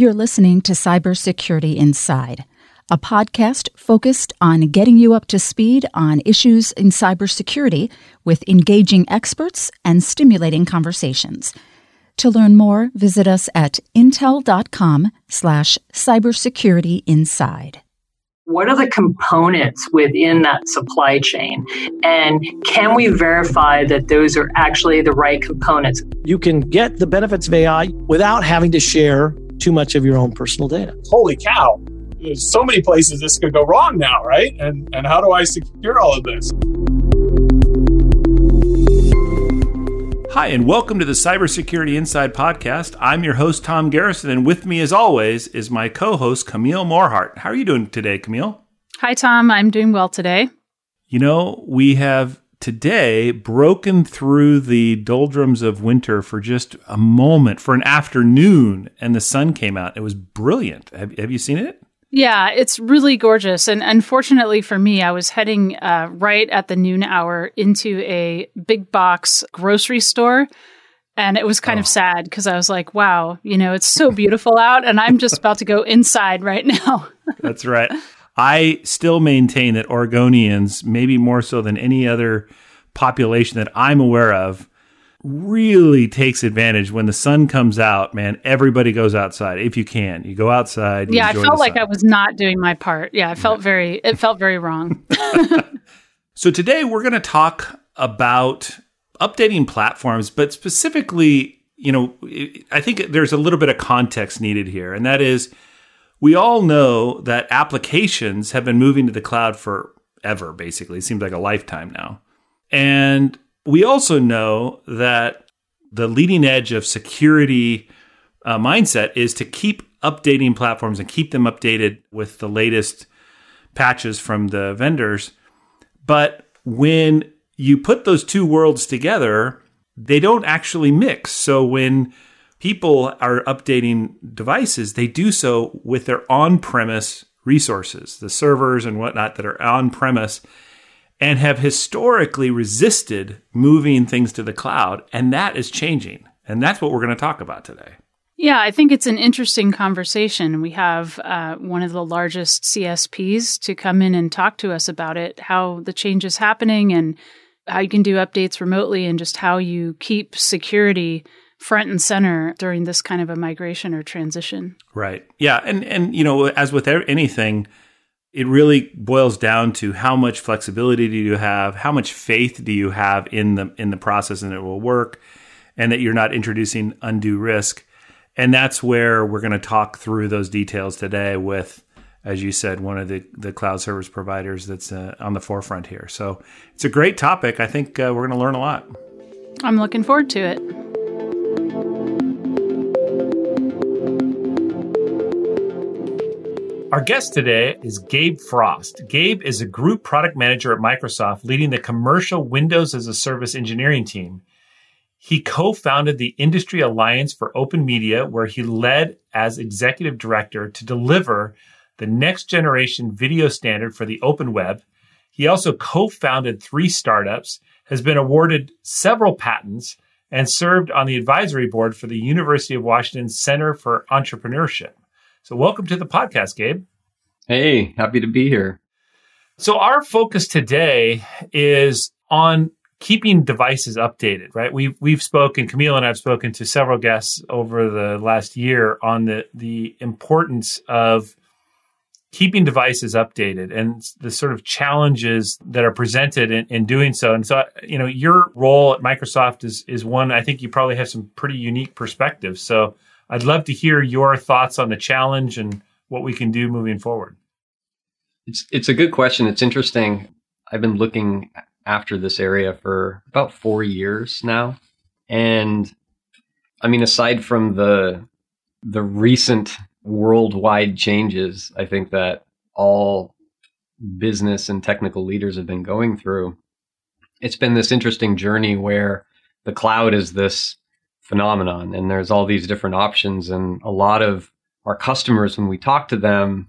You're listening to Cybersecurity Inside, a podcast focused on getting you up to speed on issues in cybersecurity with engaging experts and stimulating conversations. To learn more, visit us at intel.com slash cybersecurity inside what are the components within that supply chain? And can we verify that those are actually the right components? You can get the benefits of AI without having to share too much of your own personal data. Holy cow. There's so many places this could go wrong now, right? And and how do I secure all of this? Hi, and welcome to the Cybersecurity Inside podcast. I'm your host, Tom Garrison, and with me, as always, is my co host, Camille Morhardt. How are you doing today, Camille? Hi, Tom. I'm doing well today. You know, we have today broken through the doldrums of winter for just a moment, for an afternoon, and the sun came out. It was brilliant. Have, have you seen it? Yeah, it's really gorgeous. And unfortunately for me, I was heading uh, right at the noon hour into a big box grocery store. And it was kind oh. of sad because I was like, wow, you know, it's so beautiful out. And I'm just about to go inside right now. That's right. I still maintain that Oregonians, maybe more so than any other population that I'm aware of, really takes advantage when the sun comes out, man. Everybody goes outside if you can. You go outside. yeah, I felt like I was not doing my part. Yeah, I felt yeah. very it felt very wrong. so today we're going to talk about updating platforms, but specifically, you know, I think there's a little bit of context needed here, and that is we all know that applications have been moving to the cloud forever, basically. It seems like a lifetime now. And we also know that the leading edge of security uh, mindset is to keep updating platforms and keep them updated with the latest patches from the vendors. But when you put those two worlds together, they don't actually mix. So when people are updating devices, they do so with their on premise resources, the servers and whatnot that are on premise, and have historically resisted moving things to the cloud. And that is changing. And that's what we're going to talk about today. Yeah, I think it's an interesting conversation. We have uh, one of the largest CSPs to come in and talk to us about it, how the change is happening, and how you can do updates remotely, and just how you keep security front and center during this kind of a migration or transition. Right. Yeah. And, and, you know, as with anything, it really boils down to how much flexibility do you have, how much faith do you have in the, in the process and it will work and that you're not introducing undue risk. And that's where we're going to talk through those details today with, as you said, one of the, the cloud service providers that's uh, on the forefront here. So it's a great topic. I think uh, we're going to learn a lot. I'm looking forward to it. Our guest today is Gabe Frost. Gabe is a group product manager at Microsoft leading the commercial Windows as a Service engineering team. He co founded the Industry Alliance for Open Media, where he led as executive director to deliver the next generation video standard for the open web. He also co founded three startups, has been awarded several patents, and served on the advisory board for the University of Washington Center for Entrepreneurship. So, welcome to the podcast, Gabe. Hey, happy to be here. So, our focus today is on keeping devices updated, right? We've we've spoken, Camille and I've spoken to several guests over the last year on the the importance of keeping devices updated and the sort of challenges that are presented in, in doing so. And so, you know, your role at Microsoft is is one I think you probably have some pretty unique perspectives. So I'd love to hear your thoughts on the challenge and what we can do moving forward. It's it's a good question. It's interesting. I've been looking after this area for about 4 years now. And I mean aside from the the recent worldwide changes, I think that all business and technical leaders have been going through. It's been this interesting journey where the cloud is this phenomenon and there's all these different options and a lot of our customers when we talk to them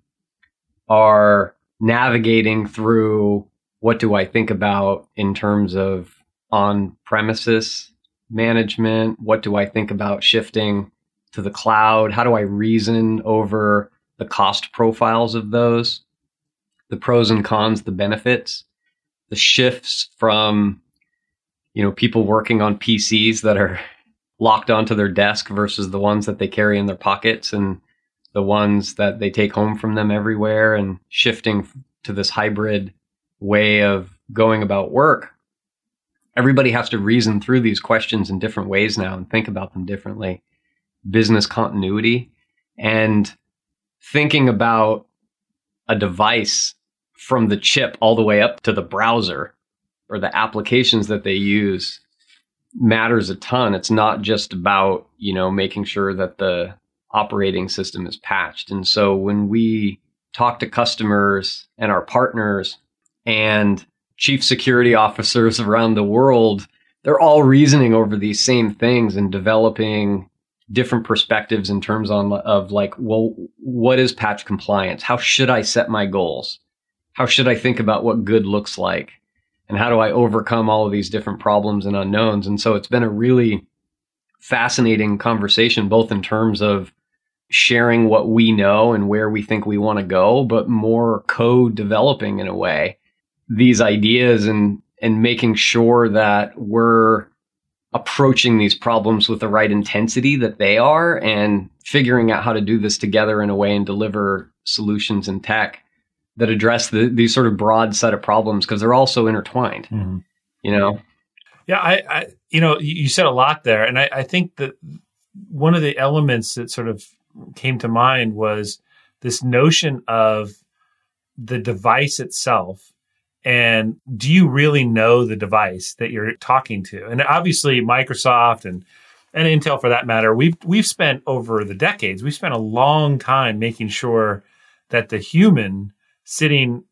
are navigating through what do I think about in terms of on premises management? What do I think about shifting to the cloud? How do I reason over the cost profiles of those, the pros and cons, the benefits, the shifts from, you know, people working on PCs that are locked onto their desk versus the ones that they carry in their pockets and the ones that they take home from them everywhere and shifting to this hybrid way of going about work. Everybody has to reason through these questions in different ways now and think about them differently. Business continuity and thinking about a device from the chip all the way up to the browser or the applications that they use matters a ton. It's not just about, you know, making sure that the operating system is patched. And so when we talk to customers and our partners and chief security officers around the world, they're all reasoning over these same things and developing different perspectives in terms on of like, well, what is patch compliance? How should I set my goals? How should I think about what good looks like? And how do I overcome all of these different problems and unknowns? And so it's been a really fascinating conversation, both in terms of sharing what we know and where we think we want to go, but more co-developing in a way these ideas and and making sure that we're approaching these problems with the right intensity that they are and figuring out how to do this together in a way and deliver solutions in tech that address the, these sort of broad set of problems because they're all so intertwined mm-hmm. you know yeah I, I, you know you said a lot there and I, I think that one of the elements that sort of came to mind was this notion of the device itself and do you really know the device that you're talking to and obviously microsoft and and intel for that matter we've we've spent over the decades we've spent a long time making sure that the human sitting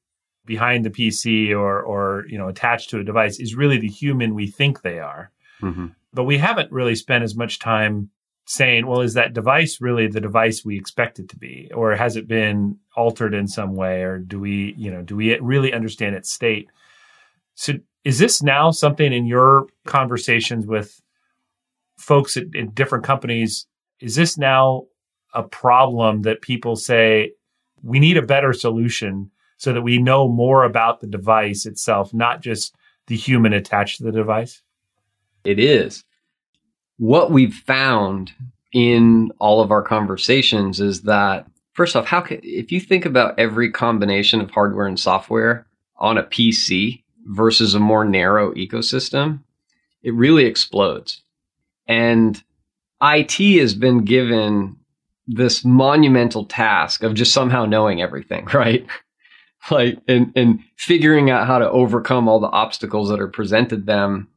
behind the pc or or you know attached to a device is really the human we think they are mm-hmm. but we haven't really spent as much time saying, well, is that device really the device we expect it to be? Or has it been altered in some way? Or do we, you know, do we really understand its state? So is this now something in your conversations with folks at, in different companies? Is this now a problem that people say we need a better solution so that we know more about the device itself, not just the human attached to the device? It is what we've found in all of our conversations is that first off, how can, if you think about every combination of hardware and software on a PC versus a more narrow ecosystem, it really explodes. And IT has been given this monumental task of just somehow knowing everything, right? like and and figuring out how to overcome all the obstacles that are presented them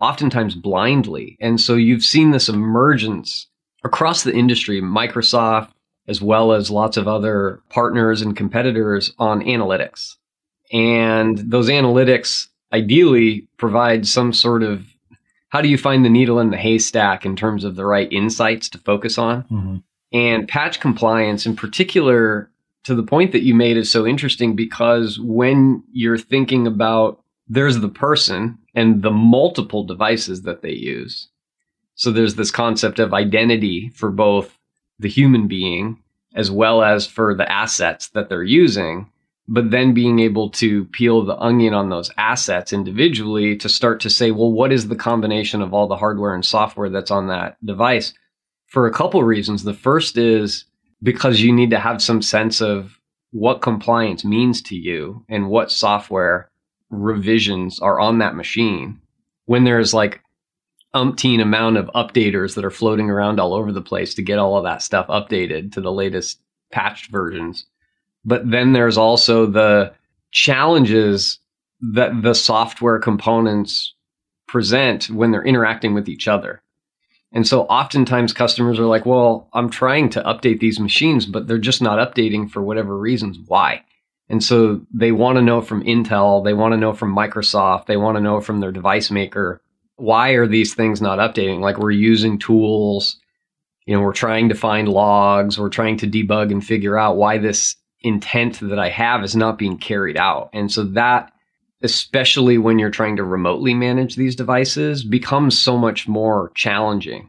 oftentimes blindly. And so you've seen this emergence across the industry, Microsoft, as well as lots of other partners and competitors on analytics. And those analytics ideally provide some sort of how do you find the needle in the haystack in terms of the right insights to focus on? Mm-hmm. And patch compliance, in particular, to the point that you made, is so interesting because when you're thinking about there's the person and the multiple devices that they use. So there's this concept of identity for both the human being as well as for the assets that they're using, but then being able to peel the onion on those assets individually to start to say, well, what is the combination of all the hardware and software that's on that device? For a couple reasons. The first is because you need to have some sense of what compliance means to you and what software revisions are on that machine when there's like umpteen amount of updaters that are floating around all over the place to get all of that stuff updated to the latest patched versions. But then there's also the challenges that the software components present when they're interacting with each other. And so oftentimes customers are like, well, I'm trying to update these machines, but they're just not updating for whatever reasons. Why? And so they want to know from Intel, they want to know from Microsoft, they want to know from their device maker, why are these things not updating? Like we're using tools, you know, we're trying to find logs, we're trying to debug and figure out why this intent that I have is not being carried out. And so that especially when you're trying to remotely manage these devices becomes so much more challenging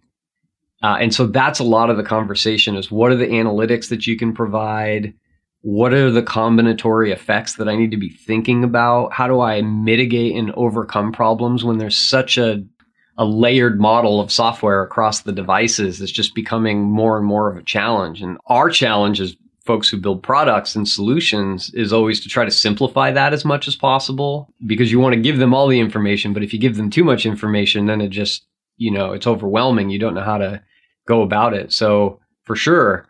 Uh, and so that's a lot of the conversation is what are the analytics that you can provide? What are the combinatory effects that I need to be thinking about? How do I mitigate and overcome problems when there's such a, a layered model of software across the devices that's just becoming more and more of a challenge? And our challenge as folks who build products and solutions is always to try to simplify that as much as possible because you want to give them all the information. But if you give them too much information, then it just, you know, it's overwhelming. You don't know how to go about it. So for sure,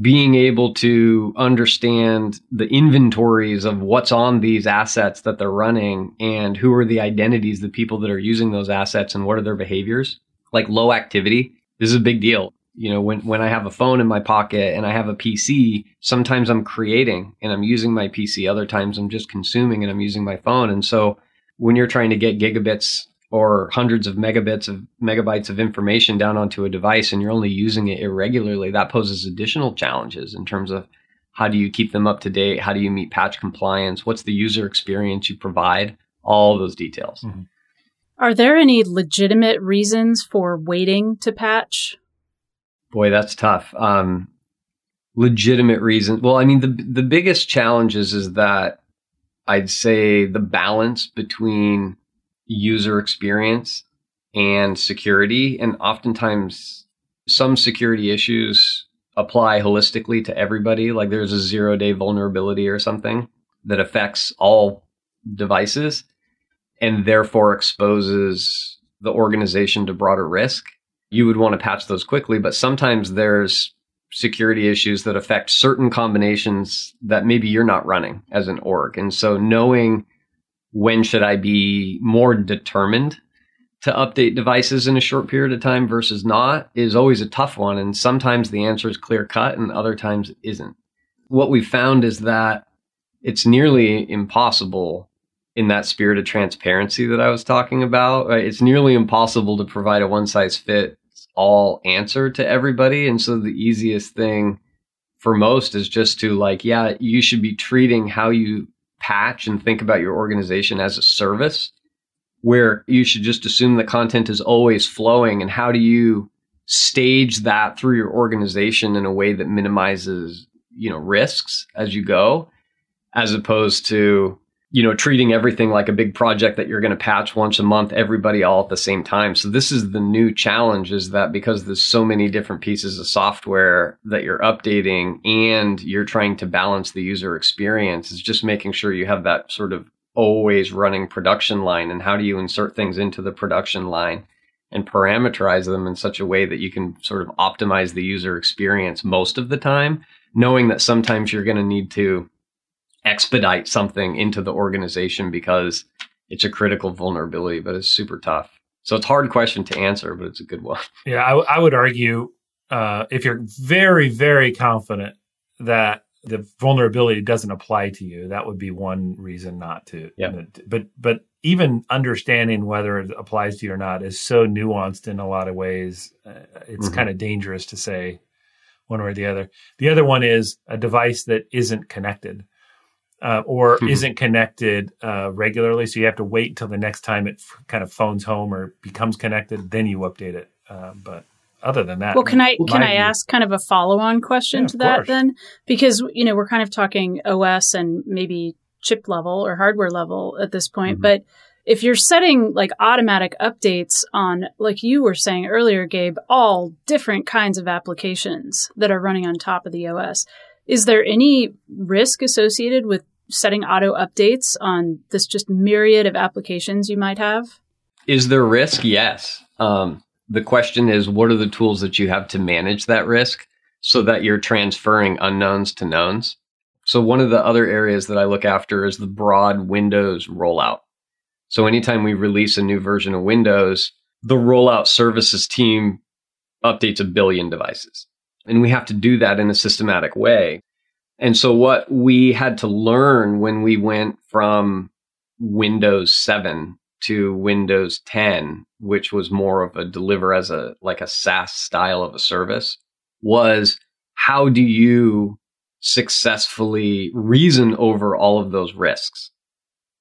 being able to understand the inventories of what's on these assets that they're running and who are the identities, the people that are using those assets and what are their behaviors, like low activity. This is a big deal. You know, when, when I have a phone in my pocket and I have a PC, sometimes I'm creating and I'm using my PC. Other times I'm just consuming and I'm using my phone. And so when you're trying to get gigabits or hundreds of megabits of megabytes of information down onto a device and you're only using it irregularly, that poses additional challenges in terms of how do you keep them up to date? How do you meet patch compliance? What's the user experience you provide? All those details. Mm-hmm. Are there any legitimate reasons for waiting to patch? Boy, that's tough. Um, legitimate reason. Well, I mean, the the biggest challenges is that I'd say the balance between user experience and security. And oftentimes, some security issues apply holistically to everybody. Like there's a zero day vulnerability or something that affects all devices and therefore exposes the organization to broader risk. You would want to patch those quickly, but sometimes there's security issues that affect certain combinations that maybe you're not running as an org. And so knowing when should I be more determined to update devices in a short period of time versus not is always a tough one. And sometimes the answer is clear cut and other times it isn't. What we found is that it's nearly impossible in that spirit of transparency that I was talking about. Right? It's nearly impossible to provide a one size fits all answer to everybody. And so the easiest thing for most is just to like, yeah, you should be treating how you patch and think about your organization as a service where you should just assume the content is always flowing and how do you stage that through your organization in a way that minimizes you know risks as you go as opposed to you know, treating everything like a big project that you're going to patch once a month, everybody all at the same time. So this is the new challenge is that because there's so many different pieces of software that you're updating and you're trying to balance the user experience, is just making sure you have that sort of always running production line and how do you insert things into the production line and parameterize them in such a way that you can sort of optimize the user experience most of the time, knowing that sometimes you're going to need to expedite something into the organization because it's a critical vulnerability, but it's super tough. So it's a hard question to answer, but it's a good one. Yeah, I, w- I would argue uh, if you're very, very confident that the vulnerability doesn't apply to you, that would be one reason not to. Yeah. But but even understanding whether it applies to you or not is so nuanced in a lot of ways. Uh, it's mm-hmm. kind of dangerous to say one way or the other. The other one is a device that isn't connected uh, or mm-hmm. isn't connected uh, regularly. So you have to wait until the next time it f- kind of phones home or becomes connected, then you update it. Uh, but other than that, well, can I can I view, ask kind of a follow on question yeah, to that course. then? Because you know we're kind of talking OS and maybe chip level or hardware level at this point, mm-hmm. but if you're setting like automatic updates on, like you were saying earlier, Gabe, all different kinds of applications that are running on top of the OS, is there any risk associated with setting auto updates on this just myriad of applications you might have? Is there risk? Yes. Um, the question is, what are the tools that you have to manage that risk so that you're transferring unknowns to knowns? So one of the other areas that I look after is the broad Windows rollout. So anytime we release a new version of Windows, the rollout services team updates a billion devices. And we have to do that in a systematic way. And so what we had to learn when we went from Windows 7 to Windows 10, which was more of a deliver as a like a SaaS style of a service, was how do you successfully reason over all of those risks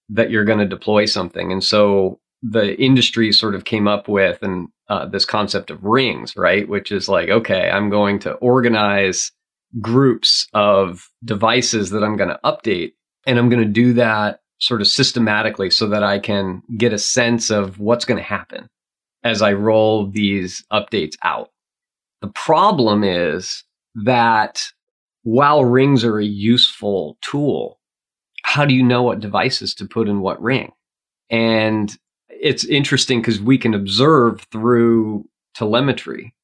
that you're going to deploy something? And so the industry sort of came up with, and uh, this concept of rings, right? Which is like, okay, I'm going to organize groups of devices that I'm going to update, and I'm going to do that sort of systematically so that I can get a sense of what's going to happen as I roll these updates out. The problem is that while rings are a useful tool, how do you know what devices to put in what ring? And it's interesting because we can observe through telemetry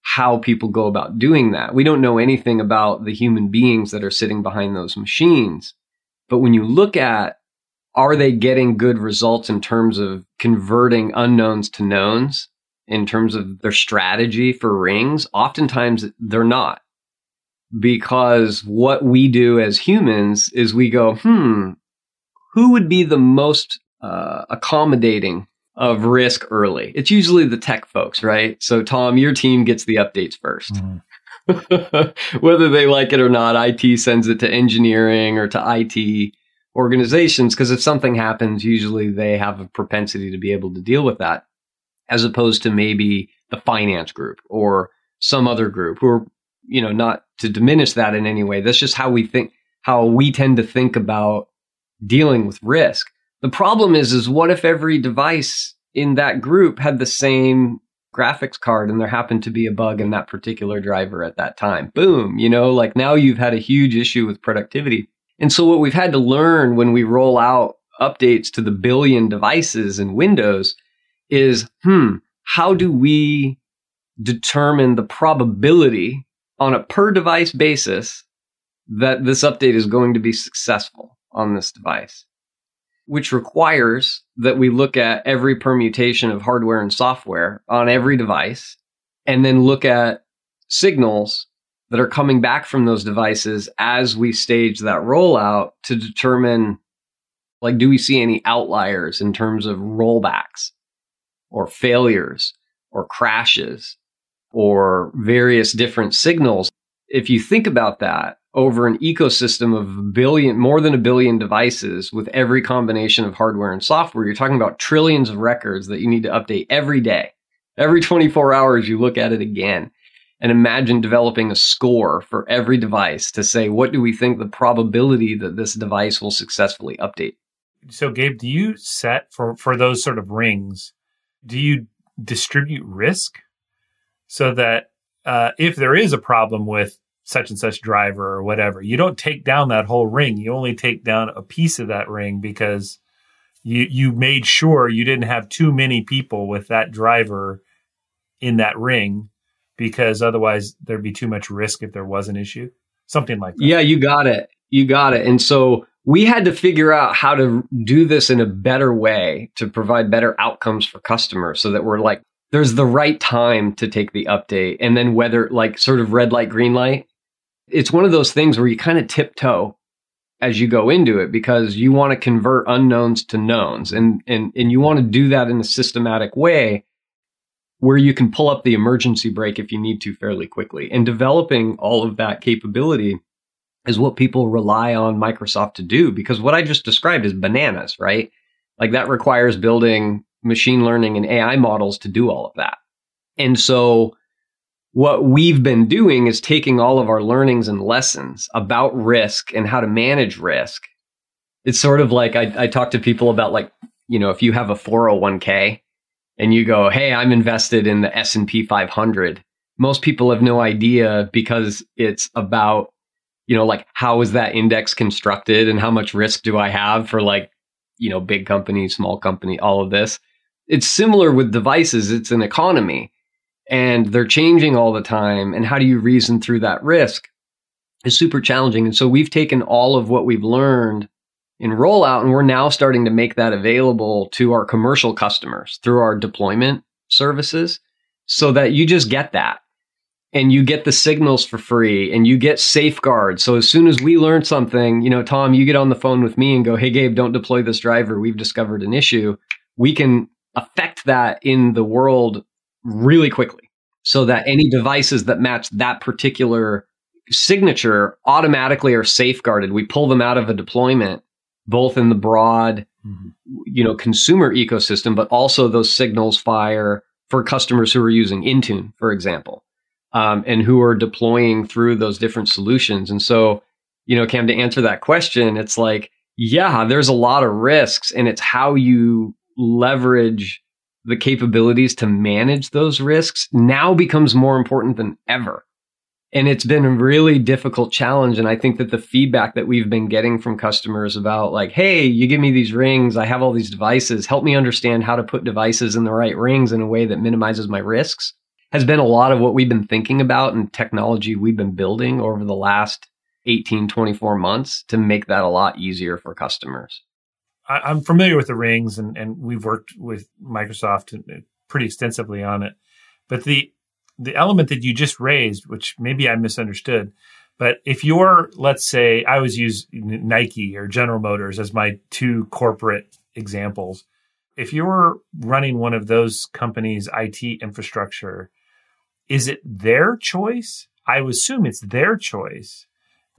how people go about doing that. We don't know anything about the human beings that are sitting behind those machines. But when you look at are they getting good results in terms of converting unknowns to knowns in terms of their strategy for rings? Oftentimes they're not. Because what we do as humans is we go, hmm, who would be the most uh, accommodating of risk early? It's usually the tech folks, right? So, Tom, your team gets the updates 1st mm-hmm. Whether they like it or not, IT sends it to engineering or to IT organizations because if something happens, usually they have a propensity to be able to deal with that, as opposed to maybe the finance group or some other group who are, you know, not to diminish that in any way. That's just how we think, how we tend to think about dealing with risk. The problem is, is what if every device in that group had the same graphics card and there happened to be a bug in that particular driver at that time? Boom, you know, like now you've had a huge issue with productivity. And so what we've had to learn when we roll out updates to the billion devices in Windows is, hmm, how do we determine the probability on a per device basis that this update is going to be successful on this device? Which requires that we look at every permutation of hardware and software on every device and then look at signals that are coming back from those devices as we stage that rollout to determine like do we see any outliers in terms of rollbacks or failures or crashes or various different signals? If you think about that over an ecosystem of a billion more than a billion devices with every combination of hardware and software you're talking about trillions of records that you need to update every day. Every 24 hours you look at it again and imagine developing a score for every device to say what do we think the probability that this device will successfully update? So gabe do you set for for those sort of rings do you distribute risk so that uh, if there is a problem with such and such driver or whatever you don't take down that whole ring you only take down a piece of that ring because you you made sure you didn't have too many people with that driver in that ring because otherwise there'd be too much risk if there was an issue. Something like that. Yeah, you got it. You got it. And so we had to figure out how to do this in a better way to provide better outcomes for customers so that we're like, there's the right time to take the update. And then whether like sort of red light, green light, it's one of those things where you kind of tiptoe as you go into it because you want to convert unknowns to knowns and, and, and you want to do that in a systematic way where you can pull up the emergency brake if you need to fairly quickly. And developing all of that capability is what people rely on Microsoft to do because what I just described is bananas, right? Like that requires building machine learning and AI models to do all of that. And so what we've been doing is taking all of our learnings and lessons about risk and how to manage risk. It's sort of like I, I talk to people about like, you know, if you have a 401k and you go, "Hey, I'm invested in the S&P 500." Most people have no idea because it's about you know, like how is that index constructed and how much risk do I have for like, you know, big company, small company, all of this. It's similar with devices. It's an economy and they're changing all the time. And how do you reason through that risk is super challenging. And so we've taken all of what we've learned in rollout, and we're now starting to make that available to our commercial customers through our deployment services so that you just get that and you get the signals for free and you get safeguards. So as soon as we learn something, you know, Tom, you get on the phone with me and go, Hey, Gabe, don't deploy this driver. We've discovered an issue. We can affect that in the world really quickly so that any devices that match that particular signature automatically are safeguarded. We pull them out of a deployment both in the broad, mm-hmm. you know, consumer ecosystem, but also those signals fire for customers who are using Intune, for example, um, and who are deploying through those different solutions. And so, you know, Cam, to answer that question, it's like, yeah, there's a lot of risks, and it's how you leverage the capabilities to manage those risks now becomes more important than ever. And it's been a really difficult challenge. And I think that the feedback that we've been getting from customers about like, Hey, you give me these rings. I have all these devices. Help me understand how to put devices in the right rings in a way that minimizes my risks has been a lot of what we've been thinking about and technology we've been building over the last 18, 24 months to make that a lot easier for customers. I'm familiar with the rings and, and we've worked with Microsoft uh, pretty extensively on it. But the the element that you just raised, which maybe I misunderstood, but if you're, let's say, I always use Nike or General Motors as my two corporate examples. If you're running one of those companies' IT infrastructure, is it their choice? I assume it's their choice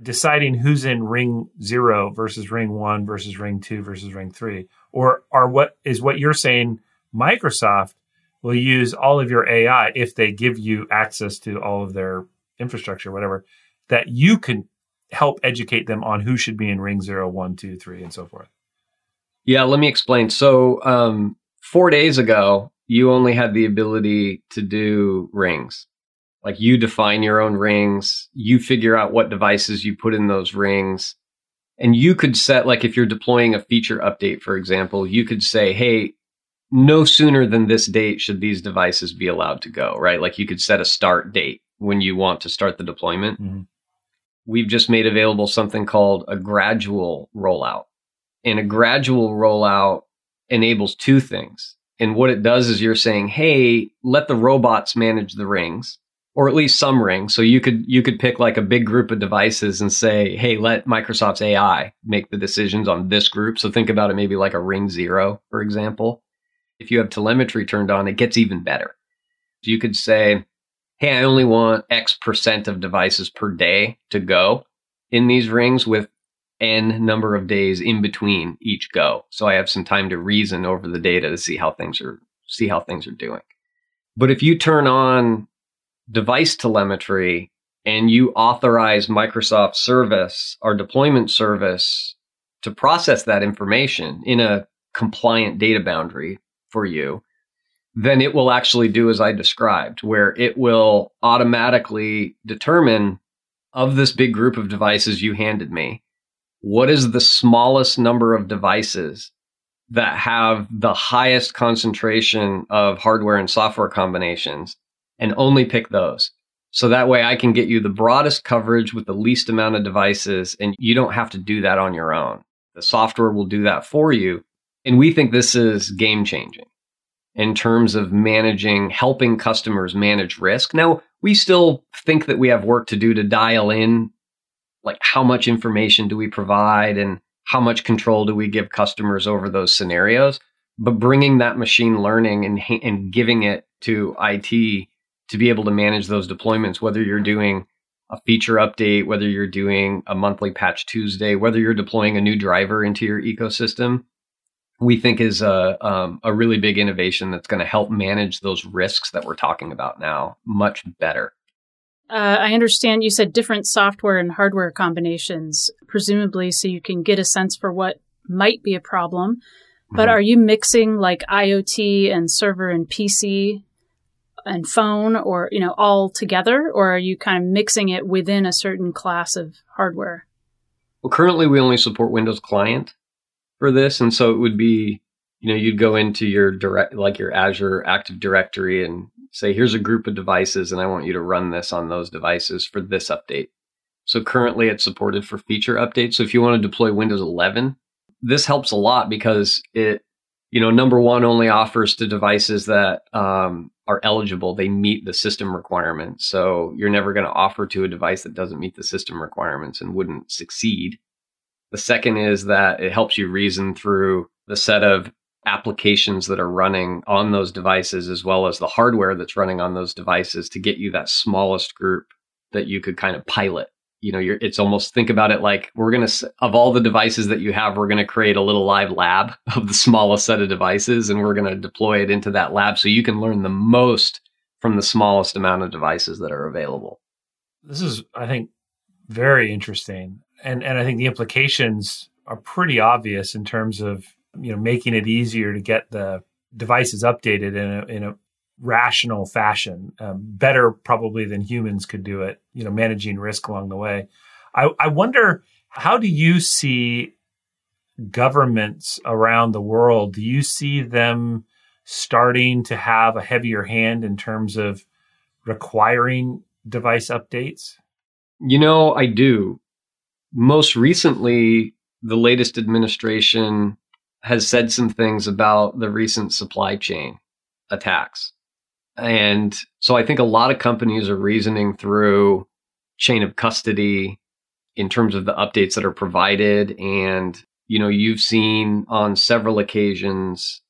deciding who's in ring zero versus ring one versus ring two versus ring three, or are what is what you're saying? Microsoft will use all of your AI if they give you access to all of their infrastructure, whatever, that you can help educate them on who should be in ring zero, one, two, three, and so forth. Yeah, let me explain. So, um, four days ago, you only had the ability to do rings. Like you define your own rings, you figure out what devices you put in those rings. And you could set, like, if you're deploying a feature update, for example, you could say, Hey, no sooner than this date should these devices be allowed to go, right? Like you could set a start date when you want to start the deployment. Mm-hmm. We've just made available something called a gradual rollout. And a gradual rollout enables two things. And what it does is you're saying, hey, let the robots manage the rings or at least some ring. So you could you could pick like a big group of devices and say, "Hey, let Microsoft's AI make the decisions on this group." So think about it maybe like a ring 0, for example if you have telemetry turned on, it gets even better. So you could say, hey, I only want X percent of devices per day to go in these rings with N number of days in between each go. So I have some time to reason over the data to see how things are see how things are doing. But if you turn on device telemetry and you authorize Microsoft service or deployment service to process that information in a compliant data boundary, for you, then it will actually do as I described, where it will automatically determine of this big group of devices you handed me, what is the smallest number of devices that have the highest concentration of hardware and software combinations and only pick those. So that way I can get you the broadest coverage with the least amount of devices and you don't have to do that on your own. The software will do that for you and we think this is game changing in terms of managing, helping customers manage risk. Now, we still think that we have work to do to dial in like how much information do we provide and how much control do we give customers over those scenarios. But bringing that machine learning and, and giving it to IT to be able to manage those deployments, whether you're doing a feature update, whether you're doing a monthly patch Tuesday, whether you're deploying a new driver into your ecosystem, we think is a um, a really big innovation that's going to help manage those risks that we're talking about now much better. Uh, I understand you said different software and hardware combinations, presumably, so you can get a sense for what might be a problem. But mm-hmm. are you mixing like IoT and server and PC and phone, or you know, all together, or are you kind of mixing it within a certain class of hardware? Well, currently we only support Windows Client, for this. And so it would be, you know, you'd go into your direct, like your Azure Active Directory and say, here's a group of devices, and I want you to run this on those devices for this update. So currently it's supported for feature updates. So if you want to deploy Windows 11, this helps a lot because it, you know, number one only offers to devices that um, are eligible. They meet the system requirements. So you're never going to offer to a device that doesn't meet the system requirements and wouldn't succeed. The second is that it helps you reason through the set of applications that are running on those devices as well as the hardware that's running on those devices to get you that smallest group that you could kind of pilot you know, you're, it's almost think about it like we're going to, of all the devices that you have, we're going to create a little live lab of the smallest set of devices and we're going to deploy it into that lab so you can learn the most from the smallest amount of devices that are available. This is, I think, very interesting. And, and I think the implications are pretty obvious in terms of, you know, making it easier to get the devices updated in a, in a rational fashion, um, better probably than humans could do it, you know, managing risk along the way. I, I wonder, how do you see governments around the world? Do you see them starting to have a heavier hand in terms of requiring device updates? You know, I do. Most recently, the latest administration has said some things about the recent supply chain attacks. And so I think a lot of companies are reasoning through chain of custody in terms of the updates that are provided. And, you know, you've seen on several occasions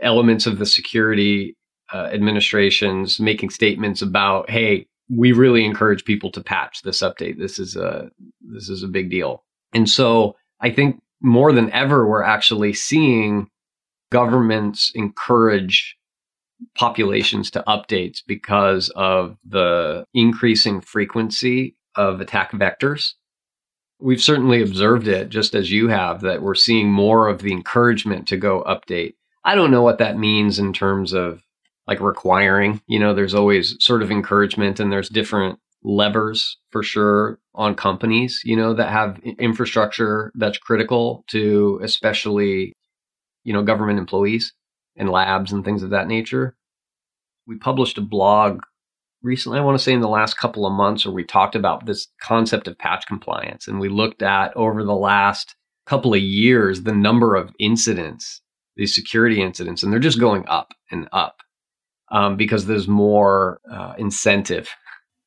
elements of the security uh, administrations making statements about, hey, we really encourage people to patch this update. This is a this is a big deal. And so I think more than ever, we're actually seeing governments encourage populations to updates because of the increasing frequency of attack vectors. We've certainly observed it just as you have that we're seeing more of the encouragement to go update. I don't know what that means in terms of like requiring, you know, there's always sort of encouragement and there's different levers for sure on companies, you know, that have infrastructure that's critical to especially, you know, government employees and labs and things of that nature. We published a blog recently, I want to say in the last couple of months, where we talked about this concept of patch compliance. And we looked at over the last couple of years the number of incidents, these security incidents, and they're just going up and up um, because there's more uh, incentive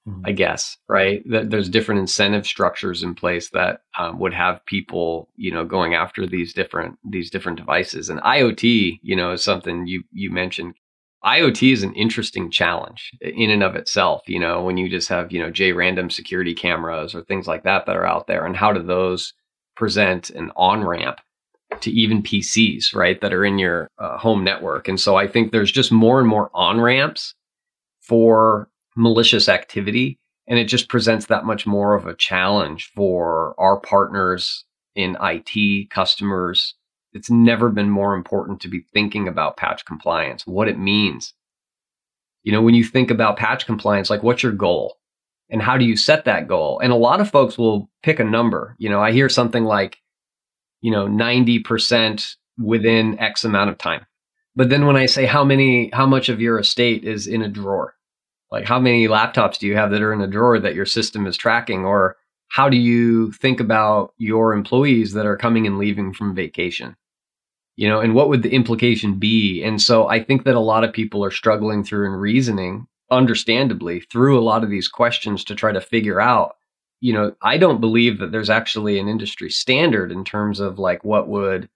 mm-hmm. I guess, right? That there's different incentive structures in place that um, would have people, you know, going after these different these different devices. And IoT, you know, is something you you mentioned. IoT is an interesting challenge in and of itself. You know, when you just have you know J random security cameras or things like that that are out there, and how do those present an on ramp to even PCs, right, that are in your uh, home network. And so I think there's just more and more on ramps for malicious activity. And it just presents that much more of a challenge for our partners in IT, customers. It's never been more important to be thinking about patch compliance, what it means. You know, when you think about patch compliance, like what's your goal? And how do you set that goal? And a lot of folks will pick a number. You know, I hear something like, you know, 90% within X amount of time. But then when I say how many, how much of your estate is in a drawer, like, how many laptops do you have that are in a drawer that your system is tracking? Or how do you think about your employees that are coming and leaving from vacation? You know, and what would the implication be? And so I think that a lot of people are struggling through and reasoning, understandably, through a lot of these questions to try to figure out you know, I don't believe that there's actually an industry standard in terms of like what would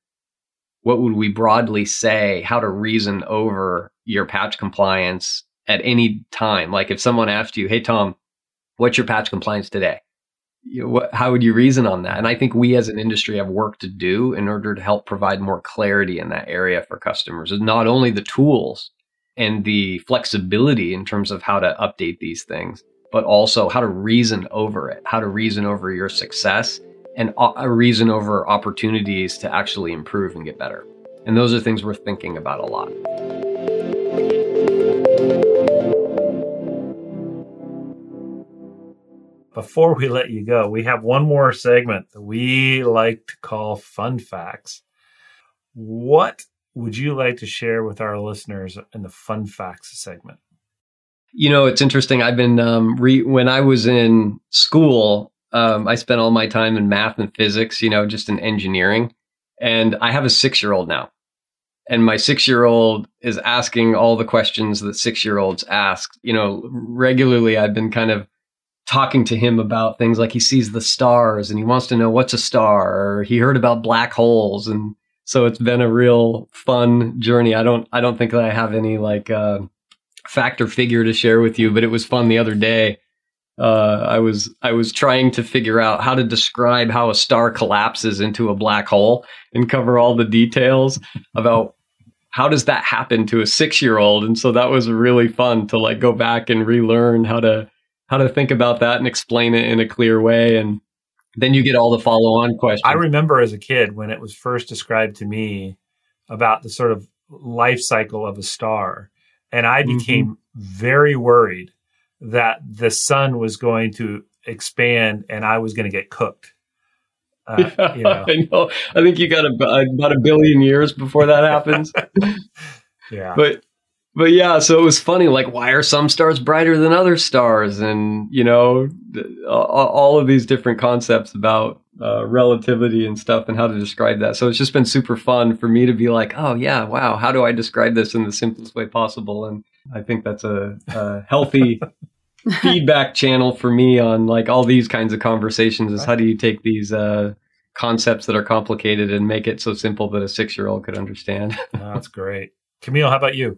what would we broadly say how to reason over your patch compliance at any time. Like if someone asked you, "Hey Tom, what's your patch compliance today?" You know, what, how would you reason on that? And I think we as an industry have work to do in order to help provide more clarity in that area for customers. And not only the tools and the flexibility in terms of how to update these things, but also how to reason over it, how to reason over your success and a reason over opportunities to actually improve and get better. And those are things we're thinking about a lot. Before we let you go, we have one more segment that we like to call Fun Facts. What would you like to share with our listeners in the Fun Facts segment? You know, it's interesting. I've been um, re- when I was in school, um, I spent all my time in math and physics. You know, just in engineering, and I have a six-year-old now, and my six-year-old is asking all the questions that six-year-olds ask. You know, regularly. I've been kind of talking to him about things like he sees the stars and he wants to know what's a star or he heard about black holes. And so it's been a real fun journey. I don't i don't think that i have any like uh, factor figure to share with you but it was fun the other day. Uh, I was I was trying to figure out how to describe how a star collapses into a black hole and cover all the details about how does that happen to a six year old. And so that was really fun to like go back and relearn how to how to think about that and explain it in a clear way. And then you get all the follow on questions. I remember as a kid when it was first described to me about the sort of life cycle of a star, and I Mm-hmm. became very worried that the sun was going to expand and I was going to get cooked. Uh, you know, I know. I think you got a, about a billion years before that happens. yeah. but but yeah, so it was funny. Like, why are some stars brighter than other stars? And you know, all, all of these different concepts about uh, relativity and stuff, and how to describe that. So it's just been super fun for me to be like, oh yeah, wow, how do I describe this in the simplest way possible? And I think that's a, a healthy feedback channel for me on like all these kinds of conversations. Is how do you take these uh, concepts that are complicated and make it so simple that a six year old could understand? Oh, that's great. Camille, how about you?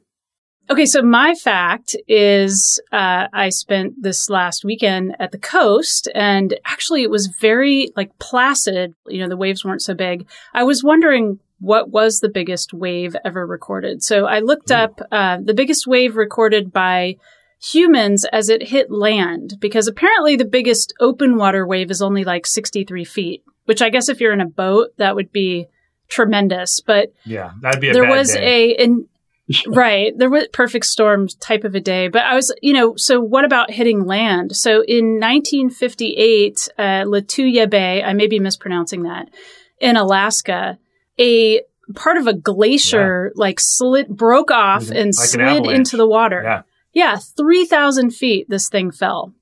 Okay, so my fact is uh, I spent this last weekend at the coast, and actually it was very like placid. You know, the waves weren't so big. I was wondering what was the biggest wave ever recorded. So I looked up uh, the biggest wave recorded by humans as it hit land, because apparently the biggest open water wave is only like 63 feet, which I guess if you're in a boat, that would be tremendous. But Yeah, that'd be a there was day. a in, right. There was perfect storm type of a day. But i was you know so what about hitting land? So in 1958 uh, Lituya bay i may be mispronouncing that in alaska a part of a glacier like slid broke off Like and an slid avalanche. into the water. Yeah. yeah 3000 feet this thing fell.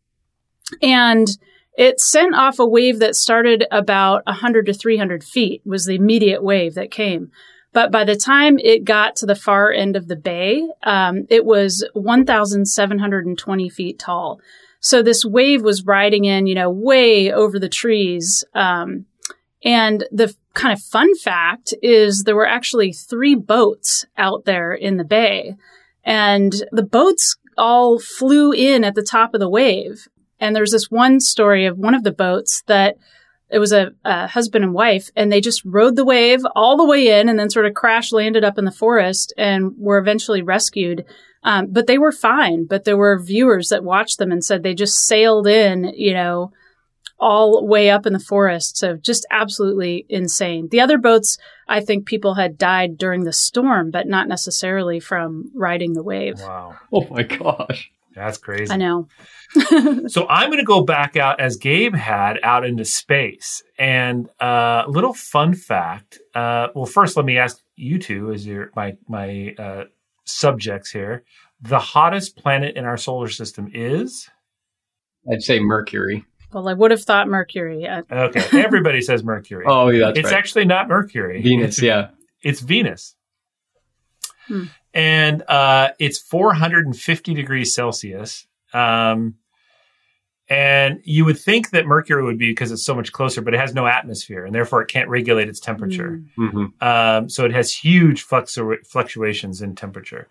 And it sent off a wave that started about 100 to 300 feet was the immediate wave that came but by the time it got to the far end of the bay, um, it was 1,720 feet tall. So this wave was riding in, you know, way over the trees. Um, and the kind of fun fact is there were actually three boats out there in the bay. And the boats all flew in at the top of the wave. And there's this one story of one of the boats that it was a, a husband and wife, and they just rode the wave all the way in and then sort of crash landed up in the forest and were eventually rescued. Um, but they were fine. But there were viewers that watched them and said they just sailed in, you know, all way up in the forest. So just absolutely insane. The other boats, I think people had died during the storm, but not necessarily from riding the wave. Wow, oh my gosh. That's crazy. I know. So I'm going to go back out as Gabe had out into space. And a uh, little fun fact. Uh, well, first, let me ask you two, as your my my uh, subjects here. The hottest planet in our solar system is I'd say Mercury. Well, I would have thought Mercury. Okay. Everybody says Mercury. Oh, yeah, that's it's right. actually not Mercury. Venus, It's, yeah. it's Venus. Hmm. And uh, it's 450 degrees Celsius. Um, and you would think that Mercury would be because it's so much closer, but it has no atmosphere and therefore it can't regulate its temperature. mm. hmm Um, so it has huge fluctu- fluctuations in temperature.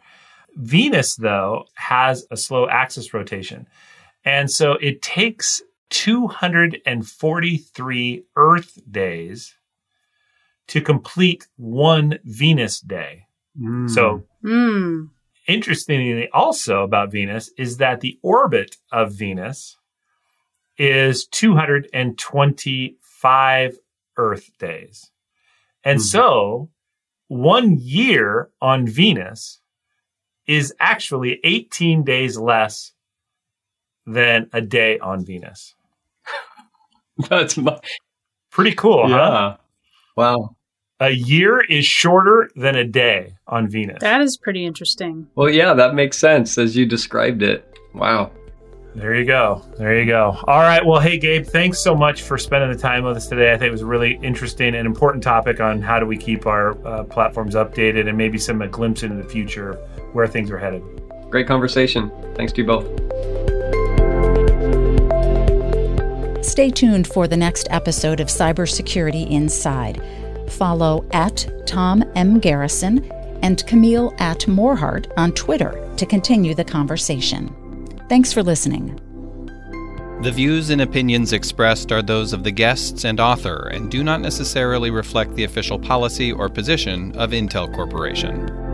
Venus, though, has a slow axis rotation. And so it takes 243 Earth days to complete one Venus day. So, Mm. interestingly, also about Venus is that the orbit of Venus is 225 Earth days. And Mhm. so, one year on Venus is actually 18 days less than a day on Venus. that's my, Pretty cool, huh? yeah. Wow. A year is shorter than a day on Venus. That is pretty interesting. Well, yeah, that makes sense as you described it. Wow. There you go. There you go. All right. Well, hey, Gabe, thanks so much for spending the time with us today. I think it was a really interesting and important topic on how do we keep our uh, platforms updated and maybe some a glimpse into the future of where things are headed. Great conversation. Thanks to you both. Stay tuned for the next episode of Cybersecurity Inside. Follow at Tom M. Garrison and Camille at Morhardt on Twitter to continue the conversation. Thanks for listening. The views and opinions expressed are those of the guests and author and do not necessarily reflect the official policy or position of Intel Corporation.